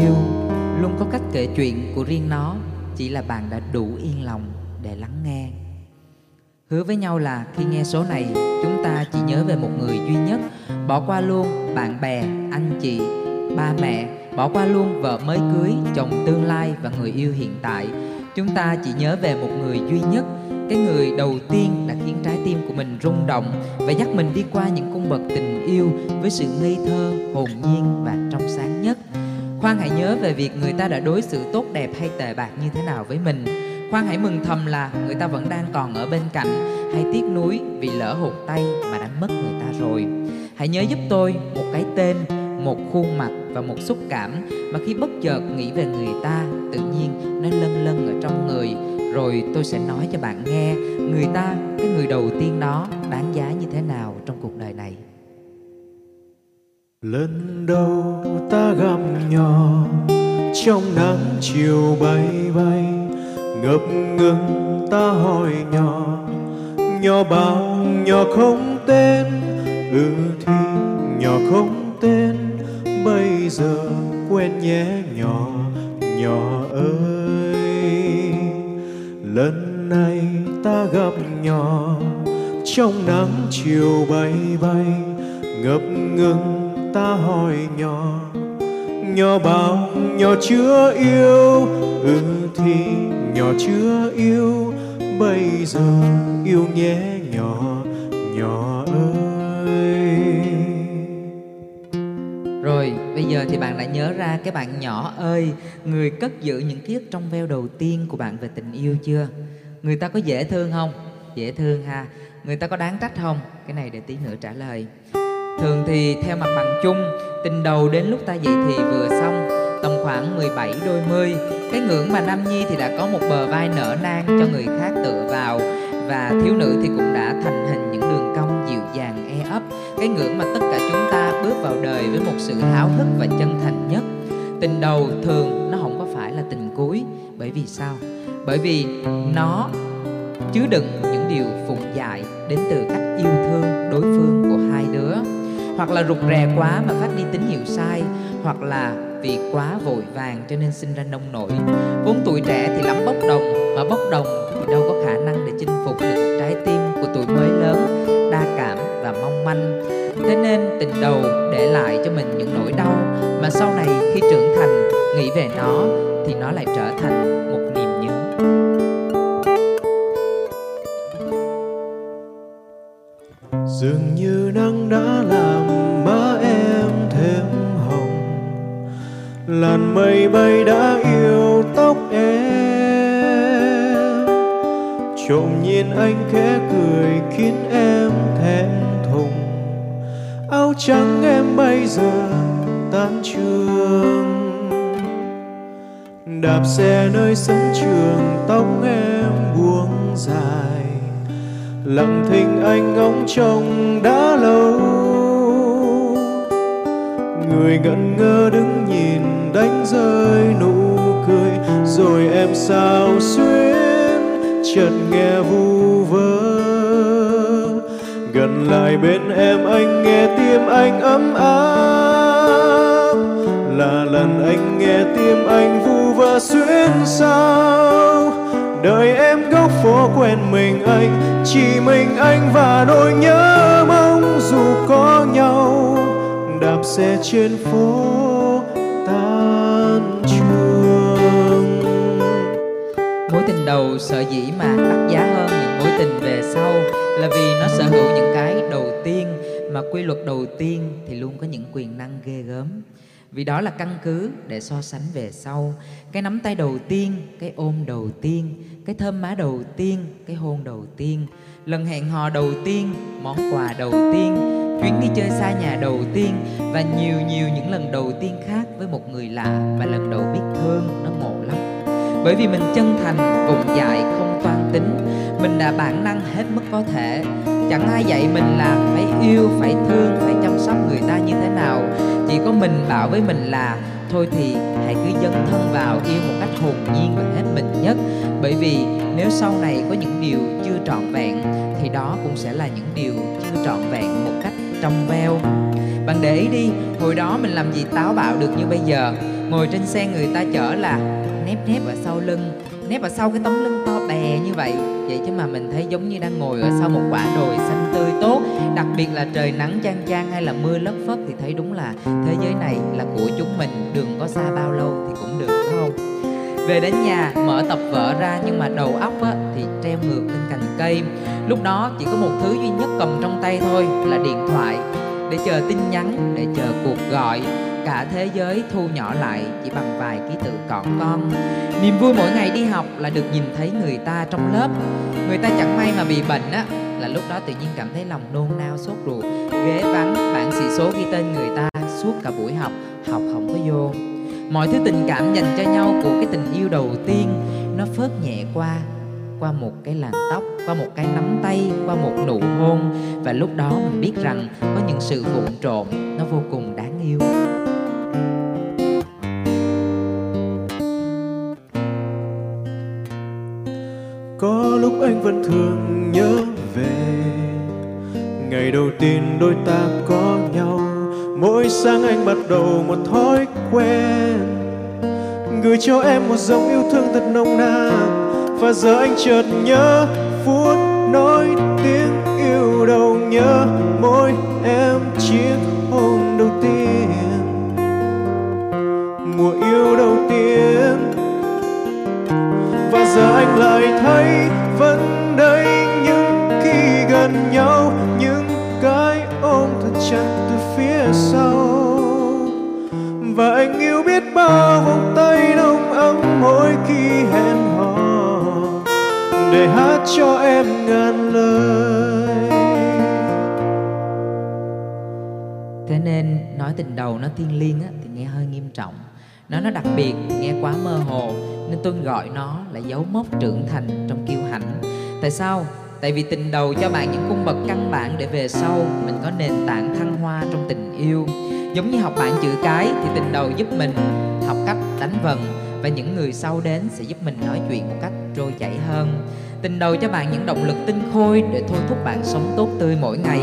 yêu. Luôn có cách kể chuyện của riêng nó, chỉ là bạn đã đủ yên lòng để lắng nghe. Hứa với nhau là khi nghe số này, chúng ta chỉ nhớ về một người duy nhất, bỏ qua luôn bạn bè, anh chị, ba mẹ, bỏ qua luôn vợ mới cưới, chồng tương lai và người yêu hiện tại. Chúng ta chỉ nhớ về một người duy nhất. Cái người đầu tiên đã khiến trái tim của mình rung động và dắt mình đi qua những cung bậc tình yêu với sự ngây thơ, hồn nhiên và trong sáng nhất khoan hãy nhớ về việc người ta đã đối xử tốt đẹp hay tệ bạc như thế nào với mình. Khoan hãy mừng thầm là người ta vẫn đang còn ở bên cạnh, hay tiếc nuối vì lỡ hụt tay mà đã mất người ta rồi. Hãy nhớ giúp tôi một cái tên, một khuôn mặt và một xúc cảm mà khi bất chợt nghĩ về người ta, tự nhiên nó lân lân ở trong người. Rồi tôi sẽ nói cho bạn nghe, người ta, cái người đầu tiên đó, đáng giá như thế nào trong cuộc đời này. Lên. Trong nắng chiều bay bay, ngập ngừng ta hỏi nhỏ nhỏ bao, nhỏ không tên ừ thì nhỏ không tên, bây giờ quen nhé nhỏ nhỏ ơi. Lần này ta gặp nhỏ, trong nắng chiều bay bay, ngập ngừng ta hỏi nhỏ nhỏ bao, nhỏ chưa yêu. Ừ thì nhỏ chưa yêu, bây giờ yêu nhé nhỏ nhỏ ơi. Rồi, bây giờ thì bạn đã nhớ ra cái bạn nhỏ ơi, Người cất giữ những ký ức trong veo đầu tiên của bạn về tình yêu chưa? Người ta có dễ thương không? Dễ thương ha. Người ta có đáng trách không? Cái này để tí nữa trả lời. Thường thì theo mặt bằng chung, Tình đầu đến lúc ta dậy thì vừa xong, Tầm khoảng 17 đôi mươi. Cái ngưỡng mà Nam Nhi thì đã có một bờ vai nở nang cho người khác tựa vào, Và thiếu nữ thì cũng đã thành hình những đường cong dịu dàng e ấp. Cái ngưỡng mà tất cả chúng ta bước vào đời với một sự háo hức và chân thành nhất. Tình đầu thường nó không có phải là tình cuối. Bởi vì sao? Bởi vì nó chứa đựng những điều phụng dại đến từ cách yêu thương đối phương của hai đứa hoặc là rụt rè quá mà phát đi tín hiệu sai, hoặc là vì quá vội vàng cho nên sinh ra nông nổi. Vốn tuổi trẻ thì lắm bốc đồng, mà bốc đồng thì đâu có khả năng để chinh phục được một trái tim của tuổi mới lớn, đa cảm và mong manh. Thế nên tình đầu để lại cho mình những nỗi đau, mà sau này khi trưởng thành, nghĩ về nó thì nó lại trở thành một niềm nhớ. Dường như nắng đã là làn mây bay đã yêu tóc em. Trộm nhìn anh khẽ cười, khiến em thẹn thùng. Áo trắng em bây giờ tan trường. Đạp xe nơi sân trường, tóc em buông dài. Lặng thinh anh ngóng trông đã lâu. Người ngẩn ngơ đứng nhìn đánh rơi nụ cười, rồi em sao xuyến chợt nghe vu vơ. Gần lại bên em anh nghe tim anh ấm áp. Là lần anh nghe tim anh vu vơ xuyến sao. Đời em góc phố quen mình anh, chỉ mình anh và nỗi nhớ mong dù có nhau. Đạp xe trên phố. Đầu sợ dĩ mà đắt giá hơn những mối tình về sau là vì nó sở hữu những cái đầu tiên. Mà quy luật đầu tiên thì luôn có những quyền năng ghê gớm. Vì đó là căn cứ để so sánh về sau. Cái nắm tay đầu tiên, cái ôm đầu tiên, cái thơm má đầu tiên, cái hôn đầu tiên. Lần hẹn hò đầu tiên, món quà đầu tiên, chuyến đi chơi xa nhà đầu tiên. Và nhiều nhiều những lần đầu tiên khác với một người lạ và lần đầu biết thương nó bởi vì mình chân thành vùng dại, không toan tính. Mình đã bản năng hết mức có thể. Chẳng ai dạy mình là phải yêu, phải thương, phải chăm sóc người ta như thế nào. Chỉ có mình bảo với mình là, thôi thì, hãy cứ dấn thân vào yêu một cách hồn nhiên và hết mình nhất. Bởi vì nếu sau này có những điều chưa trọn vẹn, thì đó cũng sẽ là những điều chưa trọn vẹn một cách trong veo. Bạn để ý đi, hồi đó mình làm gì táo bạo được như bây giờ? Ngồi trên xe người ta chở là nép nép ở sau lưng nép ở sau cái tấm lưng to bè như vậy. Vậy chứ mà mình thấy giống như đang ngồi ở sau một quả đồi xanh tươi tốt đặc biệt là trời nắng chang chang hay là mưa lất phất thì thấy đúng là thế giới này là của chúng mình đường có xa bao lâu thì cũng được đúng không? Về đến nhà mở tập vở ra nhưng mà đầu óc á, thì treo ngược lên cành cây. Lúc đó chỉ có một thứ duy nhất cầm trong tay thôi là điện thoại để chờ tin nhắn để chờ cuộc gọi cả thế giới thu nhỏ lại chỉ bằng vài ký tự còn con. Niềm vui mỗi ngày đi học là được nhìn thấy người ta trong lớp. Người ta chẳng may mà bị bệnh á, là lúc đó tự nhiên cảm thấy lòng nôn nao sốt ruột. Ghế vắng, bảng sĩ số ghi tên người ta suốt cả buổi học học không có vô. Mọi thứ tình cảm dành cho nhau của cái tình yêu đầu tiên, nó phớt nhẹ qua qua một cái làn tóc, qua một cái nắm tay, qua một nụ hôn. Và lúc đó mình biết rằng có những sự vụn trộm nó vô cùng đáng yêu có lúc anh vẫn thường nhớ về ngày đầu tiên đôi ta có nhau. Mỗi sáng anh bắt đầu một thói quen, gửi cho em một dòng yêu thương thật nồng nàn. Và giờ anh chợt nhớ phút nói tiếng yêu đầu nhớ môi em chiếc hôn mùa yêu đầu tiên. Và giờ anh lại thấy vẫn đây những khi gần nhau những cái ôm thật chặt từ phía sau. Và anh yêu biết bao vòng tay nồng ấm mỗi khi hẹn hò để hát cho em ngàn lời. Thế nên nói tình đầu nó thiêng liêng á, thì nghe hơi nghiêm trọng nó nó đặc biệt, nghe quá mơ hồ, nên tôi gọi nó là dấu mốc trưởng thành trong kiêu hãnh. Tại sao? Tại vì tình đầu cho bạn những cung bậc căn bản để về sau, mình có nền tảng thăng hoa trong tình yêu. Giống như học bạn chữ cái thì tình đầu giúp mình học cách đánh vần, và những người sau đến sẽ giúp mình nói chuyện một cách trôi chảy hơn. Tình đầu cho bạn những động lực tinh khôi để thôi thúc bạn sống tốt tươi mỗi ngày.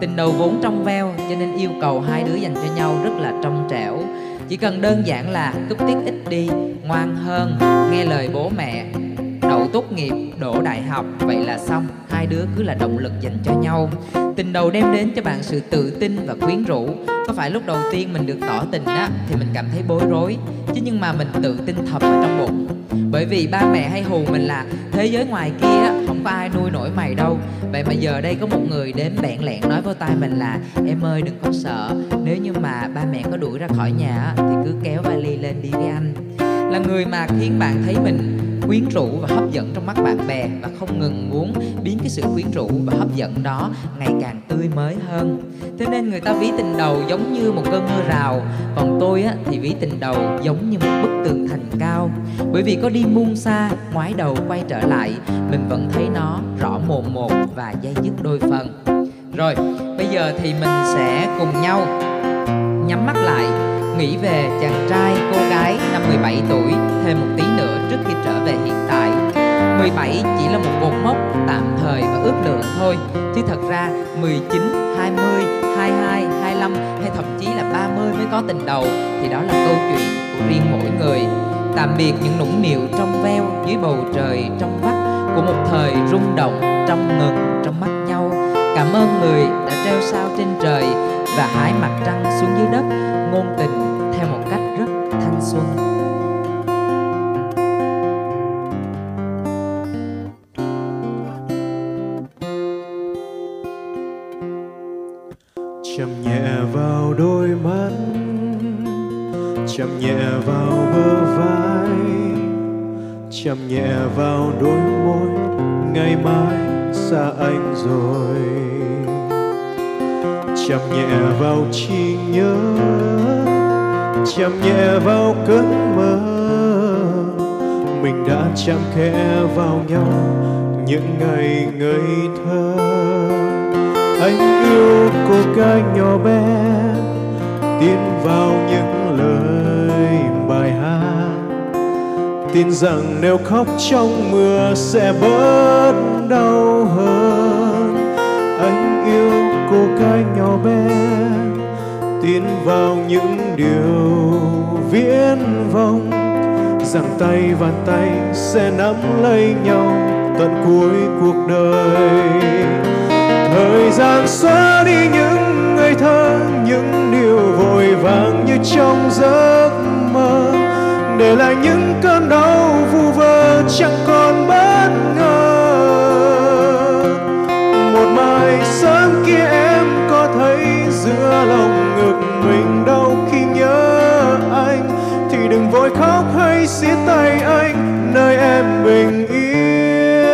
Tình đầu vốn trong veo, cho nên yêu cầu hai đứa dành cho nhau rất là trong trẻo chỉ cần đơn giản là túc tiết ít đi, ngoan hơn, nghe lời bố mẹ đầu tốt nghiệp đỗ đại học. Vậy là xong, hai đứa cứ là động lực dành cho nhau. Tình đầu đem đến cho bạn sự tự tin và quyến rũ. Có phải lúc đầu tiên mình được tỏ tình á, thì mình cảm thấy bối rối? Chứ nhưng mà mình tự tin thầm ở trong bụng. Bởi vì ba mẹ hay hù mình là, thế giới ngoài kia không có ai nuôi nổi mày đâu. Vậy mà giờ đây có một người đến bẹn lẹn nói vô tai mình là, em ơi, đừng có sợ. Nếu như mà ba mẹ có đuổi ra khỏi nhà thì cứ kéo vali lên đi với anh. Là người mà khiến bạn thấy mình quyến rũ và hấp dẫn trong mắt bạn bè và không ngừng muốn biến cái sự quyến rũ và hấp dẫn đó ngày càng tươi mới hơn. Thế nên người ta ví tình đầu giống như một cơn mưa rào còn tôi á, thì ví tình đầu giống như một bức tường thành cao. Bởi vì có đi muôn xa ngoái đầu quay trở lại mình vẫn thấy nó rõ mồn một và dây dứt đôi phần. Rồi bây giờ thì mình sẽ cùng nhau nhắm mắt lại nghĩ về chàng trai cô gái năm 17 tuổi thêm một tí nữa trước khi trở về hiện tại. 17 chỉ là một cột mốc tạm thời và ước lượng thôi chứ thật ra 19, 20, 22, 25 hay thậm chí là 30 mới có tình đầu thì đó là câu chuyện của riêng mỗi người. Tạm biệt những nũng nịu trong veo dưới bầu trời trong vắt của một thời rung động trong ngừng trong mắt nhau. Cảm ơn người đã treo sao trên trời và hái mặt trăng xuống dưới đất, ngôn tình theo một cách rất thanh xuân. Chậm nhẹ vào đôi mắt, chậm nhẹ vào bờ vai, chậm nhẹ vào đôi môi, ngày mai xa anh rồi chạm nhẹ vào trí nhớ chạm nhẹ vào cơn mơ. Mình đã chạm khẽ vào nhau những ngày ngây thơ. Anh yêu cô gái nhỏ bé, tin vào những lời bài hát. Tin rằng nếu khóc trong mưa sẽ bớt đau hơn tin vào những điều viễn vông rằng tay và tay sẽ nắm lấy nhau tận cuối cuộc đời. Thời gian xóa đi những ngày thơ, những điều vội vàng như trong giấc mơ. Để lại những cơn đau vu vơ chẳng còn bất ngờ. Tay anh nơi em bình yên.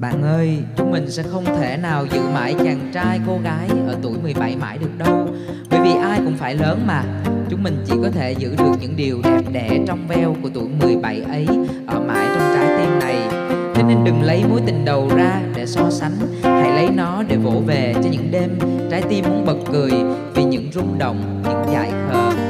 Bạn ơi, chúng mình sẽ không thể nào giữ mãi chàng trai cô gái ở tuổi 17 mãi được đâu. Bởi vì ai cũng phải lớn mà. Chúng mình chỉ có thể giữ được những điều đẹp đẽ trong veo của tuổi 17 ấy Ở mãi trong trái tim này. Thế nên đừng lấy mối tình đầu ra để so sánh. Hãy lấy nó để vỗ về cho những đêm Trái tim muốn bật cười vì những rung động, những dại khờ